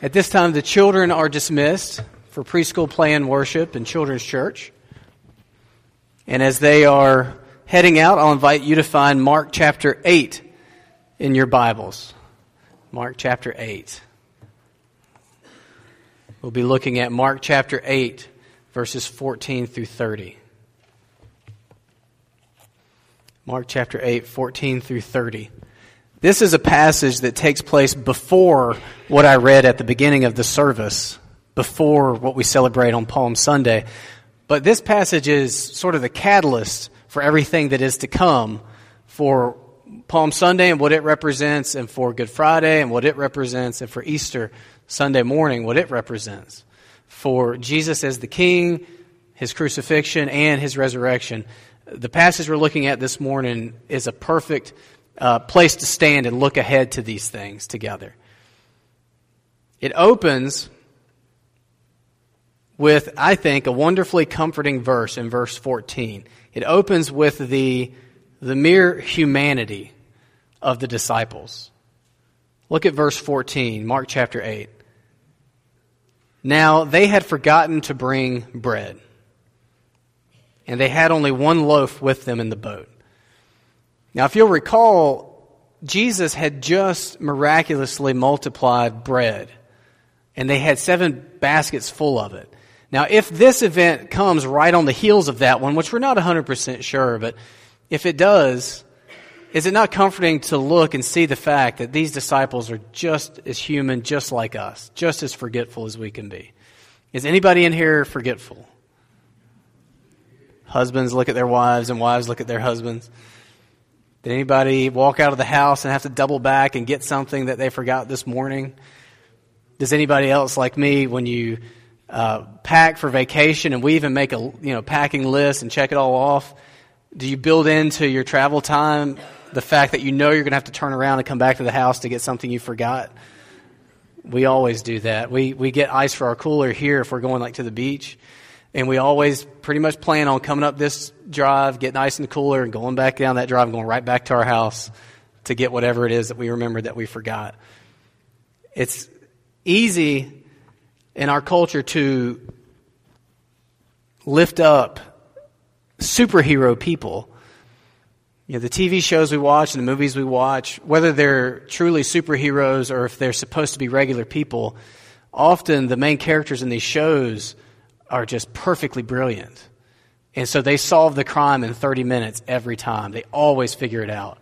At this time, the children are dismissed for preschool play and worship in Children's Church. And as they are heading out, I'll invite you to find Mark chapter 8 in your Bibles. Mark chapter 8. We'll be looking at Mark chapter 8, verses 14 through 30. Mark chapter 8, 14 through 30. This is a passage that takes place before what I read at the beginning of the service, before what we celebrate on Palm Sunday. But this passage is sort of the catalyst for everything that is to come for Palm Sunday and what it represents, and for Good Friday and what it represents, and for Easter Sunday morning, what it represents. For Jesus as the King, his crucifixion, and his resurrection. The passage we're looking at this morning is a perfect uh, place to stand and look ahead to these things together. It opens with, I think, a wonderfully comforting verse in verse 14. It opens with the, the mere humanity of the disciples. Look at verse 14, Mark chapter 8. Now they had forgotten to bring bread, and they had only one loaf with them in the boat. Now, if you'll recall, Jesus had just miraculously multiplied bread, and they had seven baskets full of it. Now, if this event comes right on the heels of that one, which we're not 100% sure, but if it does, is it not comforting to look and see the fact that these disciples are just as human, just like us, just as forgetful as we can be? Is anybody in here forgetful? Husbands look at their wives, and wives look at their husbands. Did anybody walk out of the house and have to double back and get something that they forgot this morning? Does anybody else like me, when you uh, pack for vacation and we even make a you know packing list and check it all off, do you build into your travel time the fact that you know you're going to have to turn around and come back to the house to get something you forgot? We always do that. We we get ice for our cooler here if we're going like to the beach. And we always pretty much plan on coming up this drive, getting ice in the cooler, and going back down that drive and going right back to our house to get whatever it is that we remember that we forgot. It's easy in our culture to lift up superhero people. You know, the TV shows we watch and the movies we watch, whether they're truly superheroes or if they're supposed to be regular people, often the main characters in these shows are just perfectly brilliant. And so they solve the crime in 30 minutes every time. They always figure it out.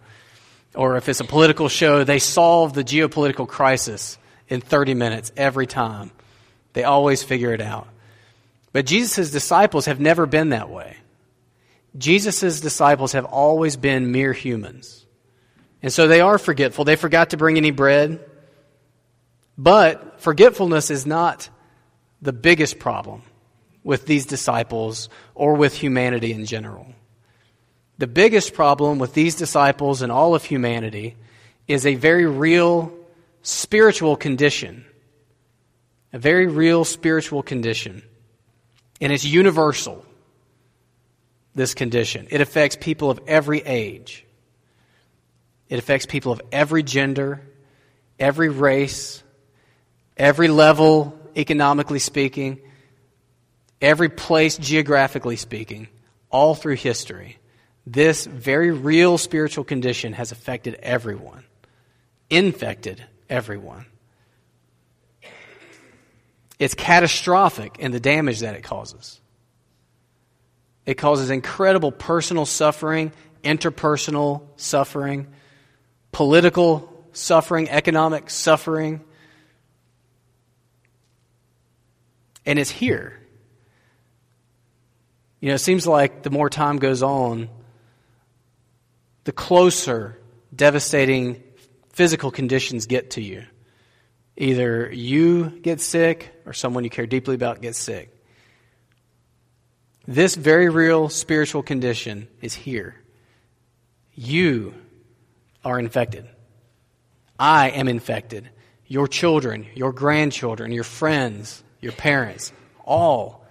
Or if it's a political show, they solve the geopolitical crisis in 30 minutes every time. They always figure it out. But Jesus' disciples have never been that way. Jesus' disciples have always been mere humans. And so they are forgetful. They forgot to bring any bread. But forgetfulness is not the biggest problem with these disciples or with humanity in general. The biggest problem with these disciples and all of humanity is a very real spiritual condition. A very real spiritual condition. And it's universal, this condition. It affects people of every age, it affects people of every gender, every race, every level, economically speaking every place geographically speaking, all through history, this very real spiritual condition has affected everyone, infected everyone. It's catastrophic in the damage that it causes. It causes incredible personal suffering, interpersonal suffering, political suffering, economic suffering. And it's here. You know, it seems like the more time goes on, the closer devastating physical conditions get to you. Either you get sick or someone you care deeply about gets sick. This very real spiritual condition is here. You are infected. I am infected. Your children, your grandchildren, your friends, your parents, all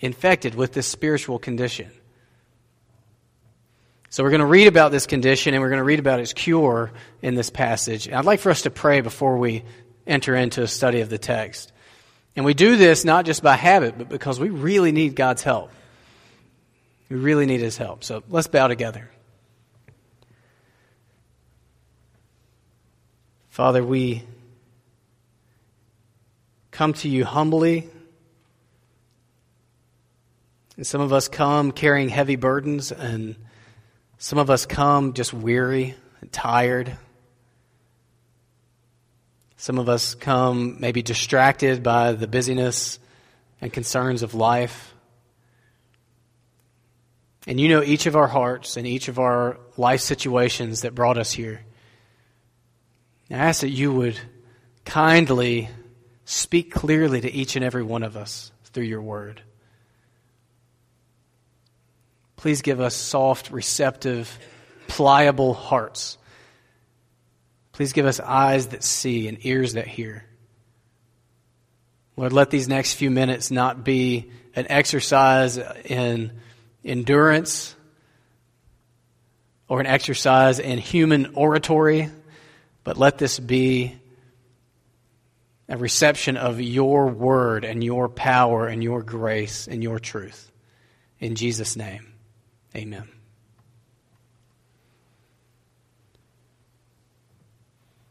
infected with this spiritual condition. So we're going to read about this condition and we're going to read about its cure in this passage. I'd like for us to pray before we enter into a study of the text. And we do this not just by habit, but because we really need God's help. We really need His help. So let's bow together. Father, we come to you humbly. And some of us come carrying heavy burdens, and some of us come just weary and tired. Some of us come maybe distracted by the busyness and concerns of life. And you know each of our hearts and each of our life situations that brought us here. I ask that you would kindly speak clearly to each and every one of us through your word. Please give us soft, receptive, pliable hearts. Please give us eyes that see and ears that hear. Lord, let these next few minutes not be an exercise in endurance or an exercise in human oratory but let this be a reception of your word and your power and your grace and your truth. In Jesus' name, amen.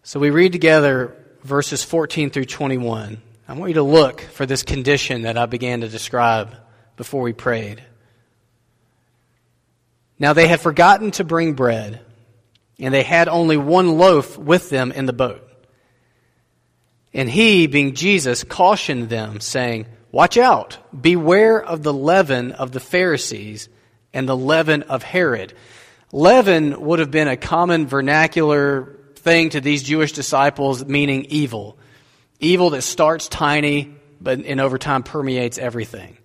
So we read together verses 14 through 21. I want you to look for this condition that I began to describe before we prayed. Now they had forgotten to bring bread and they had only one loaf with them in the boat. And he, being Jesus, cautioned them, saying, Watch out, beware of the leaven of the Pharisees and the leaven of Herod. Leaven would have been a common vernacular thing to these Jewish disciples, meaning evil. Evil that starts tiny, but and over time permeates everything.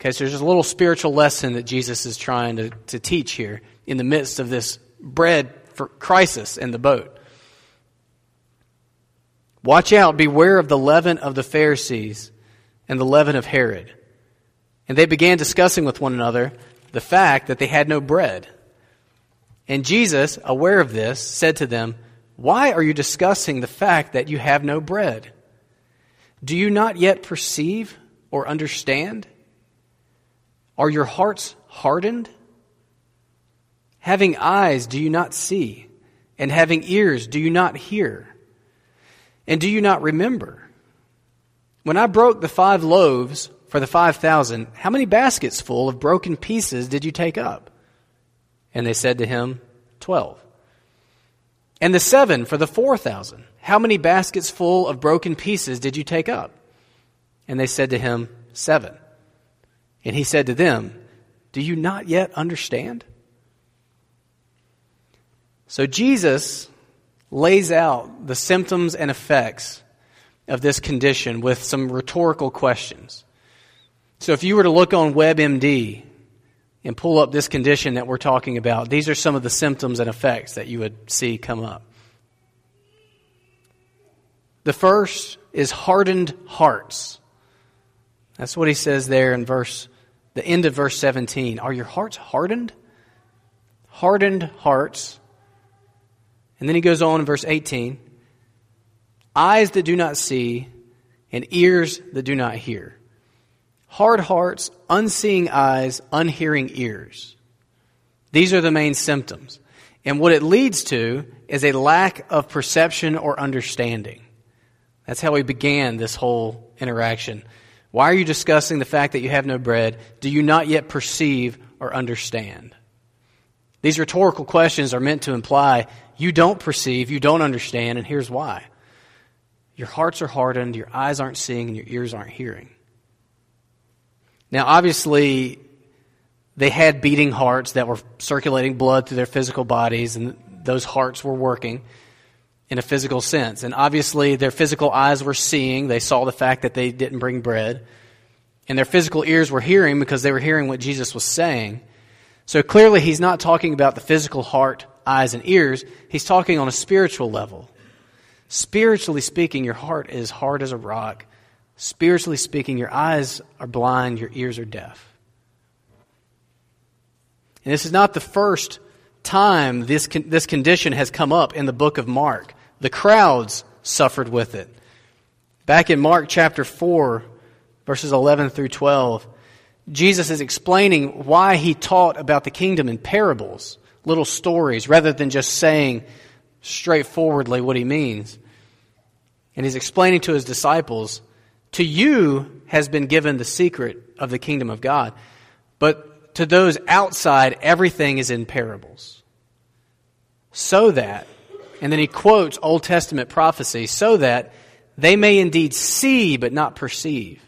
Okay, so there's a little spiritual lesson that Jesus is trying to, to teach here in the midst of this bread crisis in the boat. Watch out, beware of the leaven of the Pharisees and the leaven of Herod. And they began discussing with one another the fact that they had no bread. And Jesus, aware of this, said to them, Why are you discussing the fact that you have no bread? Do you not yet perceive or understand? Are your hearts hardened? Having eyes, do you not see? And having ears, do you not hear? And do you not remember? When I broke the five loaves for the five thousand, how many baskets full of broken pieces did you take up? And they said to him, Twelve. And the seven for the four thousand, how many baskets full of broken pieces did you take up? And they said to him, Seven. And he said to them, Do you not yet understand? So Jesus lays out the symptoms and effects of this condition with some rhetorical questions. So if you were to look on WebMD and pull up this condition that we're talking about, these are some of the symptoms and effects that you would see come up. The first is hardened hearts. That's what he says there in verse the end of verse 17. Are your hearts hardened? Hardened hearts and then he goes on in verse 18 eyes that do not see, and ears that do not hear. Hard hearts, unseeing eyes, unhearing ears. These are the main symptoms. And what it leads to is a lack of perception or understanding. That's how we began this whole interaction. Why are you discussing the fact that you have no bread? Do you not yet perceive or understand? These rhetorical questions are meant to imply you don't perceive, you don't understand, and here's why. Your hearts are hardened, your eyes aren't seeing, and your ears aren't hearing. Now, obviously, they had beating hearts that were circulating blood through their physical bodies, and those hearts were working in a physical sense. And obviously, their physical eyes were seeing. They saw the fact that they didn't bring bread. And their physical ears were hearing because they were hearing what Jesus was saying. So clearly, he's not talking about the physical heart eyes and ears. He's talking on a spiritual level. Spiritually speaking, your heart is hard as a rock. Spiritually speaking, your eyes are blind, your ears are deaf. And this is not the first time this, con- this condition has come up in the book of Mark. The crowds suffered with it. Back in Mark chapter 4, verses 11 through 12, Jesus is explaining why he taught about the kingdom in parables, little stories, rather than just saying straightforwardly what he means. And he's explaining to his disciples, To you has been given the secret of the kingdom of God, but to those outside, everything is in parables. So that, and then he quotes Old Testament prophecy, so that they may indeed see but not perceive,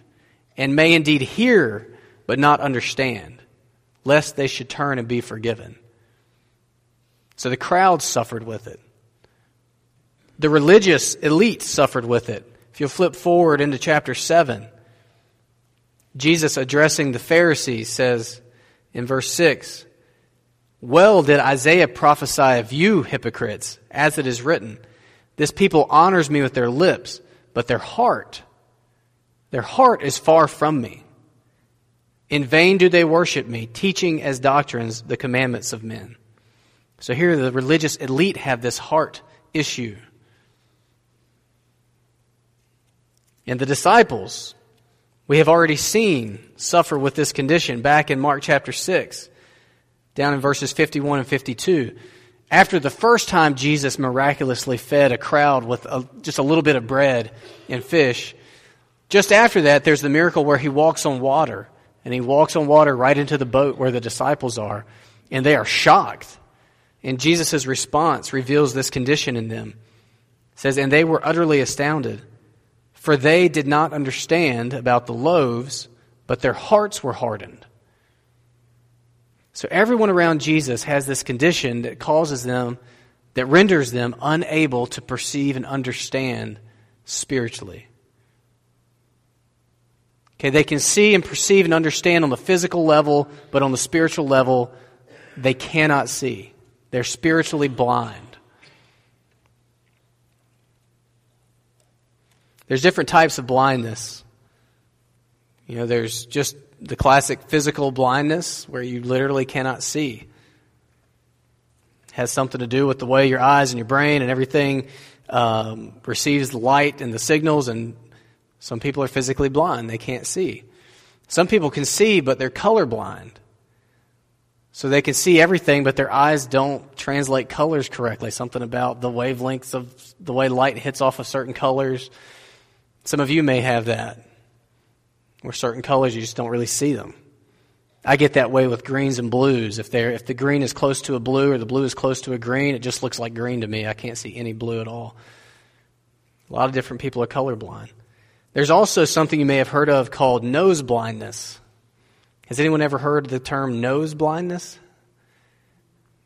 and may indeed hear but not understand, lest they should turn and be forgiven. So the crowd suffered with it. The religious elite suffered with it. If you'll flip forward into chapter 7, Jesus addressing the Pharisees says in verse 6 Well did Isaiah prophesy of you, hypocrites, as it is written, This people honors me with their lips, but their heart, their heart is far from me. In vain do they worship me, teaching as doctrines the commandments of men. So here the religious elite have this heart issue. And the disciples, we have already seen, suffer with this condition back in Mark chapter 6, down in verses 51 and 52. After the first time Jesus miraculously fed a crowd with a, just a little bit of bread and fish, just after that, there's the miracle where he walks on water and he walks on water right into the boat where the disciples are, and they are shocked. And Jesus' response reveals this condition in them. It says, And they were utterly astounded, for they did not understand about the loaves, but their hearts were hardened. So everyone around Jesus has this condition that causes them, that renders them unable to perceive and understand spiritually. Okay, they can see and perceive and understand on the physical level, but on the spiritual level, they cannot see. They're spiritually blind. There's different types of blindness. You know, there's just the classic physical blindness where you literally cannot see. It has something to do with the way your eyes and your brain and everything um, receives light and the signals and some people are physically blind, they can't see. Some people can see, but they're colorblind. So they can see everything, but their eyes don't translate colors correctly. Something about the wavelengths of the way light hits off of certain colors. Some of you may have that, where certain colors you just don't really see them. I get that way with greens and blues. If they if the green is close to a blue or the blue is close to a green, it just looks like green to me. I can't see any blue at all. A lot of different people are colorblind. There's also something you may have heard of called nose blindness. Has anyone ever heard the term nose blindness?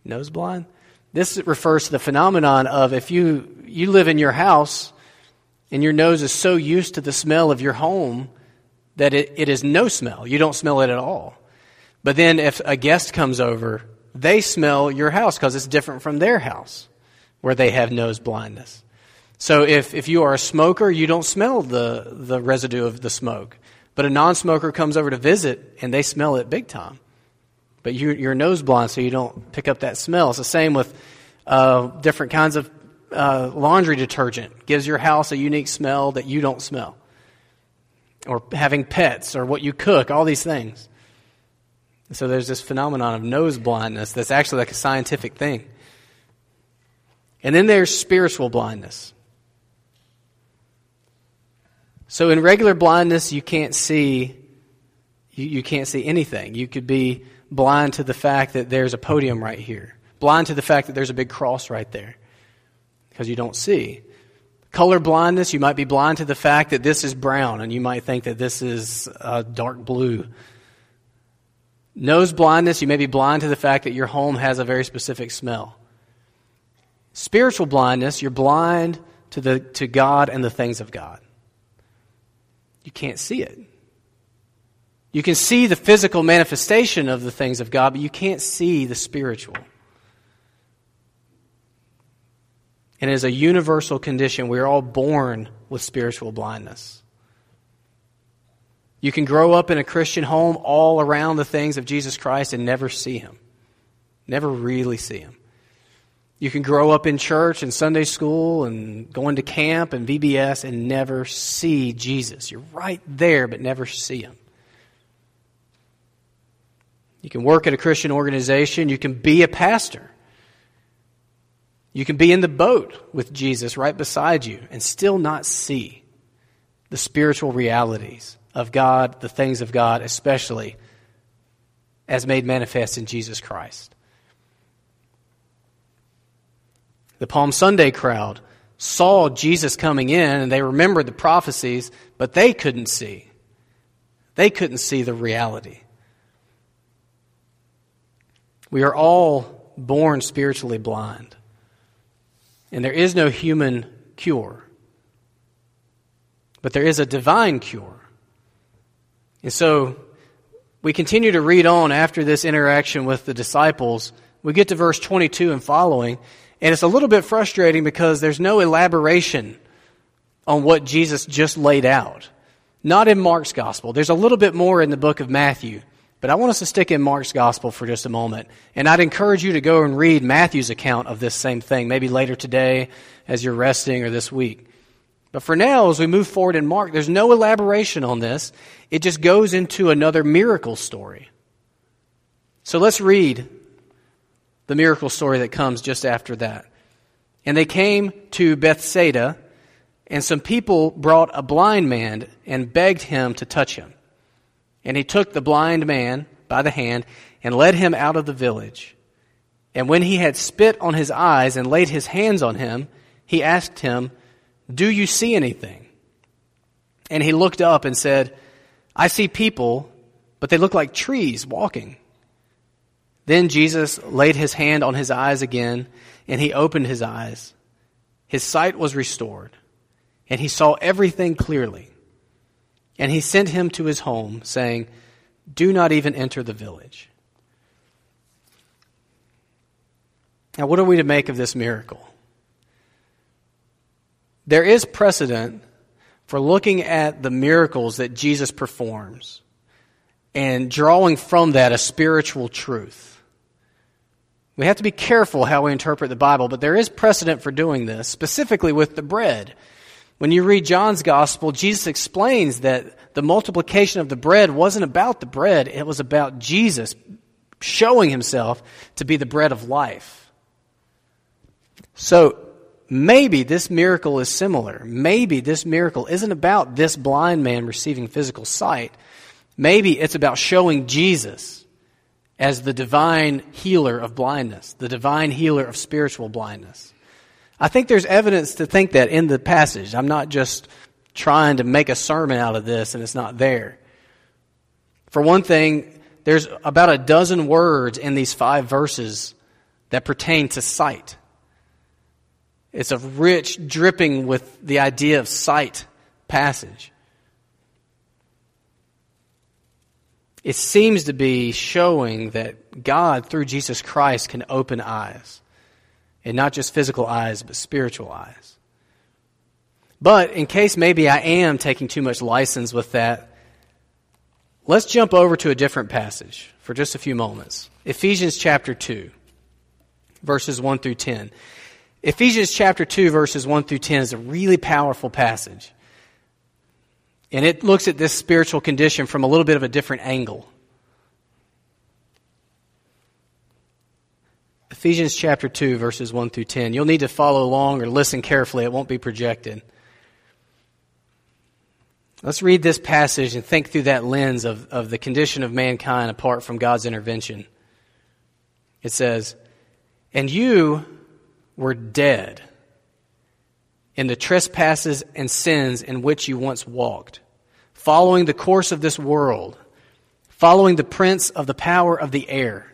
Nose blind? This refers to the phenomenon of if you, you live in your house and your nose is so used to the smell of your home that it, it is no smell. You don't smell it at all. But then if a guest comes over, they smell your house because it's different from their house where they have nose blindness. So if, if you are a smoker, you don't smell the, the residue of the smoke. But a non smoker comes over to visit and they smell it big time. But you, you're nose blind, so you don't pick up that smell. It's the same with uh, different kinds of uh, laundry detergent. Gives your house a unique smell that you don't smell. Or having pets, or what you cook, all these things. So there's this phenomenon of nose blindness that's actually like a scientific thing. And then there's spiritual blindness. So in regular blindness, you can't see you, you can't see anything. You could be blind to the fact that there's a podium right here, blind to the fact that there's a big cross right there, because you don't see. Color blindness, you might be blind to the fact that this is brown, and you might think that this is uh, dark blue. Nose blindness, you may be blind to the fact that your home has a very specific smell. Spiritual blindness, you're blind to, the, to God and the things of God you can't see it. You can see the physical manifestation of the things of God, but you can't see the spiritual. And is a universal condition. We are all born with spiritual blindness. You can grow up in a Christian home all around the things of Jesus Christ and never see Him. Never really see Him. You can grow up in church and Sunday school and going to camp and VBS and never see Jesus. You're right there, but never see him. You can work at a Christian organization. You can be a pastor. You can be in the boat with Jesus right beside you and still not see the spiritual realities of God, the things of God, especially as made manifest in Jesus Christ. The Palm Sunday crowd saw Jesus coming in and they remembered the prophecies, but they couldn't see. They couldn't see the reality. We are all born spiritually blind, and there is no human cure, but there is a divine cure. And so we continue to read on after this interaction with the disciples. We get to verse 22 and following, and it's a little bit frustrating because there's no elaboration on what Jesus just laid out. Not in Mark's gospel. There's a little bit more in the book of Matthew. But I want us to stick in Mark's gospel for just a moment. And I'd encourage you to go and read Matthew's account of this same thing, maybe later today as you're resting or this week. But for now, as we move forward in Mark, there's no elaboration on this. It just goes into another miracle story. So let's read the miracle story that comes just after that. And they came to Bethsaida, and some people brought a blind man and begged him to touch him. And he took the blind man by the hand and led him out of the village. And when he had spit on his eyes and laid his hands on him, he asked him, Do you see anything? And he looked up and said, I see people, but they look like trees walking. Then Jesus laid his hand on his eyes again, and he opened his eyes. His sight was restored, and he saw everything clearly. And he sent him to his home, saying, Do not even enter the village. Now, what are we to make of this miracle? There is precedent for looking at the miracles that Jesus performs and drawing from that a spiritual truth. We have to be careful how we interpret the Bible, but there is precedent for doing this, specifically with the bread. When you read John's gospel, Jesus explains that the multiplication of the bread wasn't about the bread, it was about Jesus showing himself to be the bread of life. So maybe this miracle is similar. Maybe this miracle isn't about this blind man receiving physical sight. Maybe it's about showing Jesus as the divine healer of blindness, the divine healer of spiritual blindness. I think there's evidence to think that in the passage. I'm not just trying to make a sermon out of this and it's not there. For one thing, there's about a dozen words in these five verses that pertain to sight. It's a rich, dripping with the idea of sight passage. It seems to be showing that God, through Jesus Christ, can open eyes. And not just physical eyes, but spiritual eyes. But in case maybe I am taking too much license with that, let's jump over to a different passage for just a few moments. Ephesians chapter 2, verses 1 through 10. Ephesians chapter 2, verses 1 through 10 is a really powerful passage. And it looks at this spiritual condition from a little bit of a different angle. Ephesians chapter 2, verses 1 through 10. You'll need to follow along or listen carefully, it won't be projected. Let's read this passage and think through that lens of, of the condition of mankind apart from God's intervention. It says, And you were dead in the trespasses and sins in which you once walked, following the course of this world, following the prince of the power of the air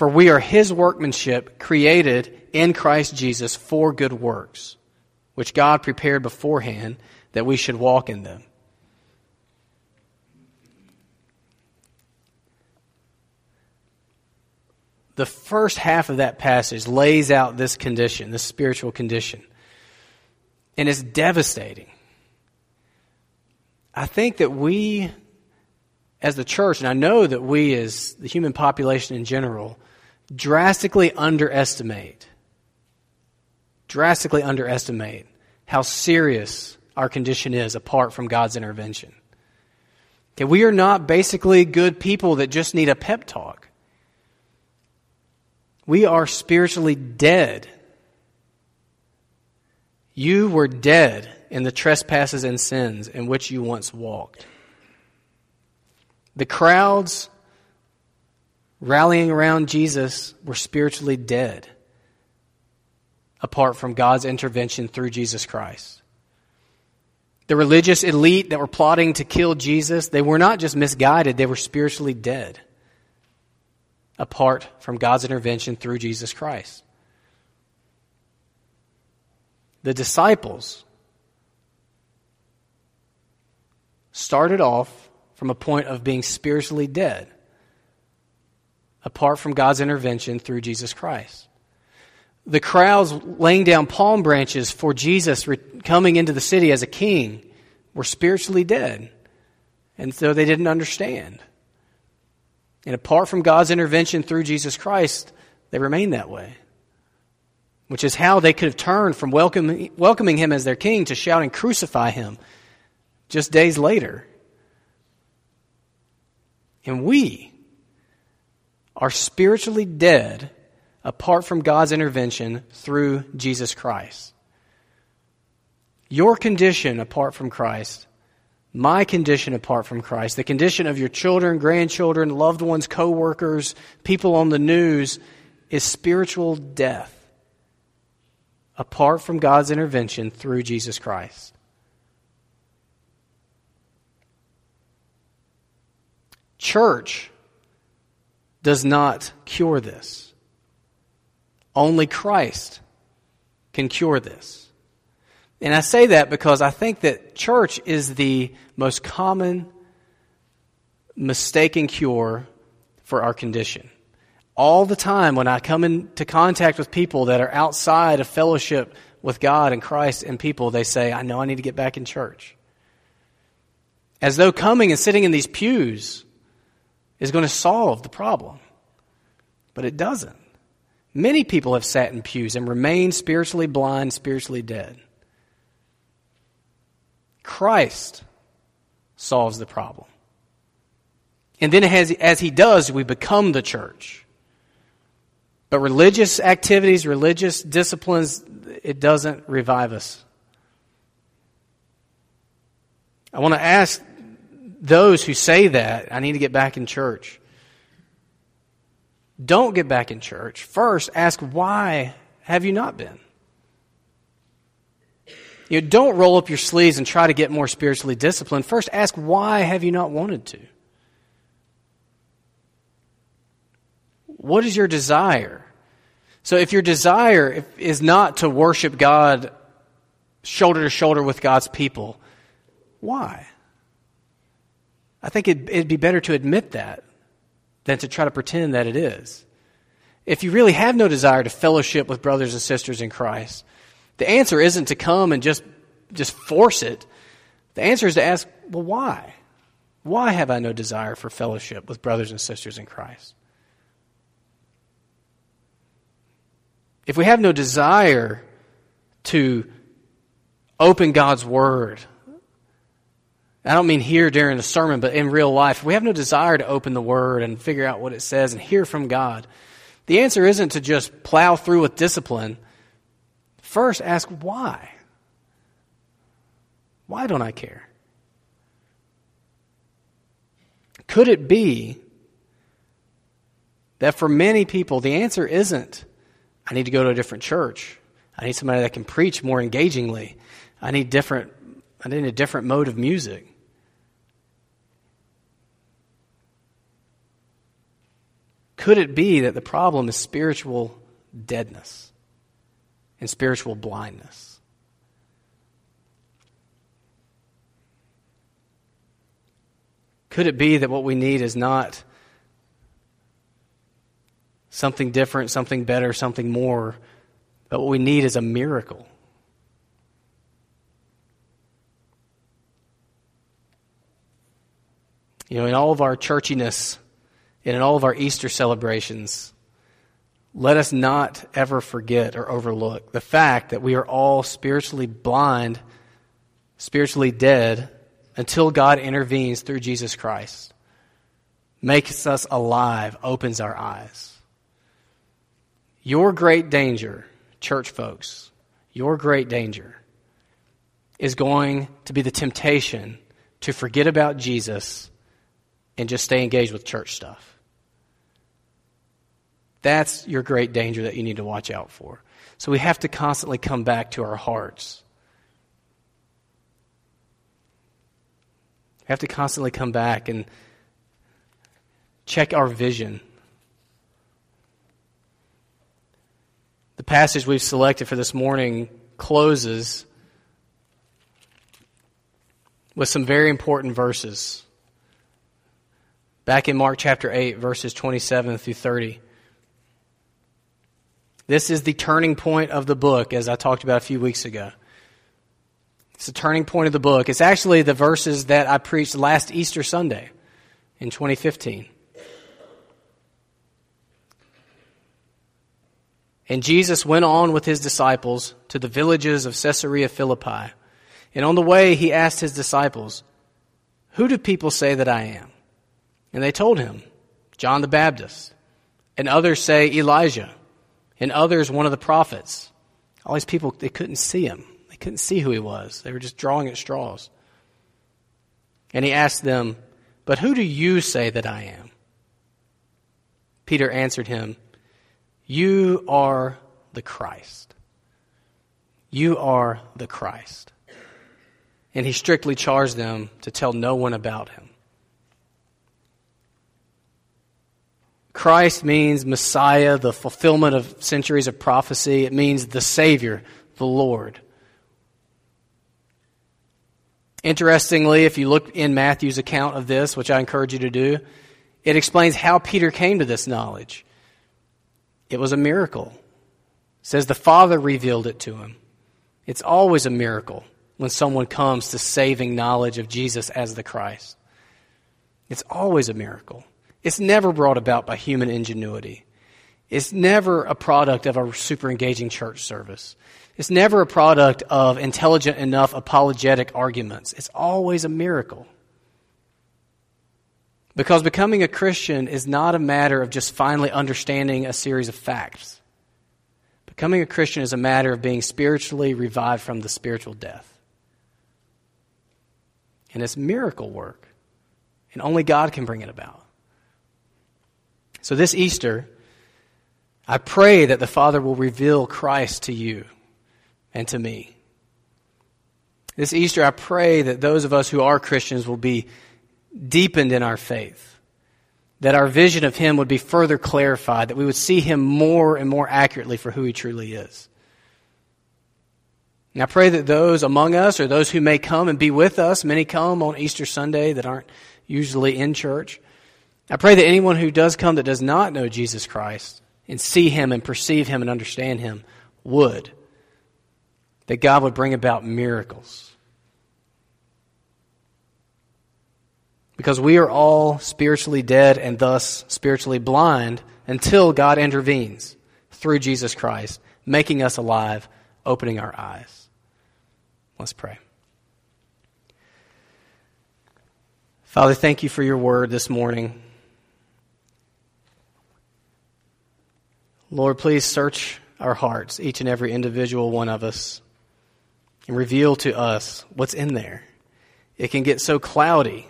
For we are his workmanship, created in Christ Jesus for good works, which God prepared beforehand that we should walk in them. The first half of that passage lays out this condition, this spiritual condition. And it's devastating. I think that we, as the church, and I know that we, as the human population in general, drastically underestimate, drastically underestimate how serious our condition is apart from God's intervention. Okay, we are not basically good people that just need a pep talk. We are spiritually dead. You were dead in the trespasses and sins in which you once walked. The crowds rallying around Jesus were spiritually dead apart from God's intervention through Jesus Christ. The religious elite that were plotting to kill Jesus, they were not just misguided, they were spiritually dead apart from God's intervention through Jesus Christ. The disciples started off from a point of being spiritually dead apart from God's intervention through Jesus Christ. The crowds laying down palm branches for Jesus coming into the city as a king were spiritually dead. And so they didn't understand. And apart from God's intervention through Jesus Christ, they remained that way. Which is how they could have turned from welcoming, welcoming him as their king to shouting, Crucify him, just days later. And we, are spiritually dead apart from God's intervention through Jesus Christ. Your condition apart from Christ, my condition apart from Christ, the condition of your children, grandchildren, loved ones, co-workers, people on the news is spiritual death apart from God's intervention through Jesus Christ. Church does not cure this. Only Christ can cure this. And I say that because I think that church is the most common mistaken cure for our condition. All the time when I come into contact with people that are outside of fellowship with God and Christ and people, they say, I know I need to get back in church. As though coming and sitting in these pews is going to solve the problem. But it doesn't. Many people have sat in pews and remained spiritually blind, spiritually dead. Christ solves the problem. And then as, as he does, we become the church. But religious activities, religious disciplines, it doesn't revive us. I want to ask those who say that, I need to get back in church. Don't get back in church. First, ask why have you not been? You know, don't roll up your sleeves and try to get more spiritually disciplined. First, ask why have you not wanted to? What is your desire? So, if your desire is not to worship God shoulder to shoulder with God's people, why? I think it'd, it'd be better to admit that than to try to pretend that it is. If you really have no desire to fellowship with brothers and sisters in Christ, the answer isn't to come and just, just force it. The answer is to ask, well, why? Why have I no desire for fellowship with brothers and sisters in Christ? If we have no desire to open God's Word I don't mean here during the sermon, but in real life. We have no desire to open the Word and figure out what it says and hear from God. The answer isn't to just plow through with discipline, first ask why. Why don't I care? Could it be that for many people, the answer isn't, I need to go to a different church. I need somebody that can preach more engagingly. I need different, I need a different mode of music. Could it be that the problem is spiritual deadness and spiritual blindness? Could it be that what we need is not something different, something better, something more, but what we need is a miracle? You know, in all of our churchiness, and in all of our Easter celebrations, let us not ever forget or overlook the fact that we are all spiritually blind, spiritually dead, until God intervenes through Jesus Christ, makes us alive, opens our eyes. Your great danger, church folks, your great danger is going to be the temptation to forget about Jesus and just stay engaged with church stuff. That's your great danger that you need to watch out for. So we have to constantly come back to our hearts. We have to constantly come back and check our vision. The passage we've selected for this morning closes with some very important verses. Back in Mark chapter 8, verses 27 through 30. This is the turning point of the book, as I talked about a few weeks ago. It's the turning point of the book. It's actually the verses that I preached last Easter Sunday in 2015. And Jesus went on with his disciples to the villages of Caesarea Philippi. And on the way, he asked his disciples, Who do people say that I am? And they told him, John the Baptist. And others say Elijah and others one of the prophets. All these people, they couldn't see him. They couldn't see who he was. They were just drawing at straws. And he asked them, But who do you say that I am? Peter answered him, You are the Christ. You are the Christ. And he strictly charged them to tell no one about him. Christ means Messiah, the fulfillment of centuries of prophecy. It means the Savior, the Lord. Interestingly, if you look in Matthew's account of this, which I encourage you to do, it explains how Peter came to this knowledge. It was a miracle. It says the Father revealed it to him. It's always a miracle when someone comes to saving knowledge of Jesus as the Christ. It's always a miracle. It's never brought about by human ingenuity. It's never a product of a super engaging church service. It's never a product of intelligent enough apologetic arguments. It's always a miracle. Because becoming a Christian is not a matter of just finally understanding a series of facts. Becoming a Christian is a matter of being spiritually revived from the spiritual death. And it's miracle work. And only God can bring it about. So this Easter, I pray that the Father will reveal Christ to you and to me. This Easter, I pray that those of us who are Christians will be deepened in our faith, that our vision of Him would be further clarified, that we would see Him more and more accurately for who He truly is. And I pray that those among us or those who may come and be with us, many come on Easter Sunday that aren't usually in church, I pray that anyone who does come that does not know Jesus Christ and see him and perceive him and understand him would. That God would bring about miracles. Because we are all spiritually dead and thus spiritually blind until God intervenes through Jesus Christ, making us alive, opening our eyes. Let's pray. Father, thank you for your word this morning. Lord, please search our hearts, each and every individual one of us, and reveal to us what's in there. It can get so cloudy,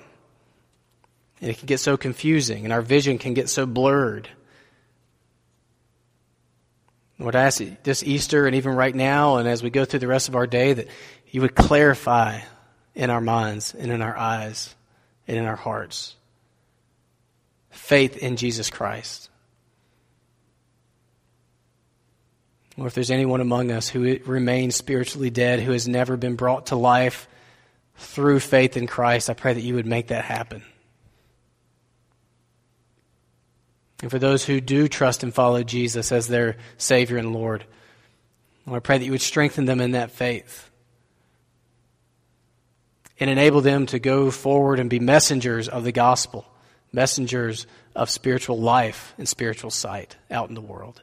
and it can get so confusing, and our vision can get so blurred. Lord, I ask this Easter and even right now, and as we go through the rest of our day, that you would clarify in our minds and in our eyes and in our hearts faith in Jesus Christ. Or if there's anyone among us who remains spiritually dead, who has never been brought to life through faith in Christ, I pray that you would make that happen. And for those who do trust and follow Jesus as their Savior and Lord, I pray that you would strengthen them in that faith and enable them to go forward and be messengers of the gospel, messengers of spiritual life and spiritual sight out in the world.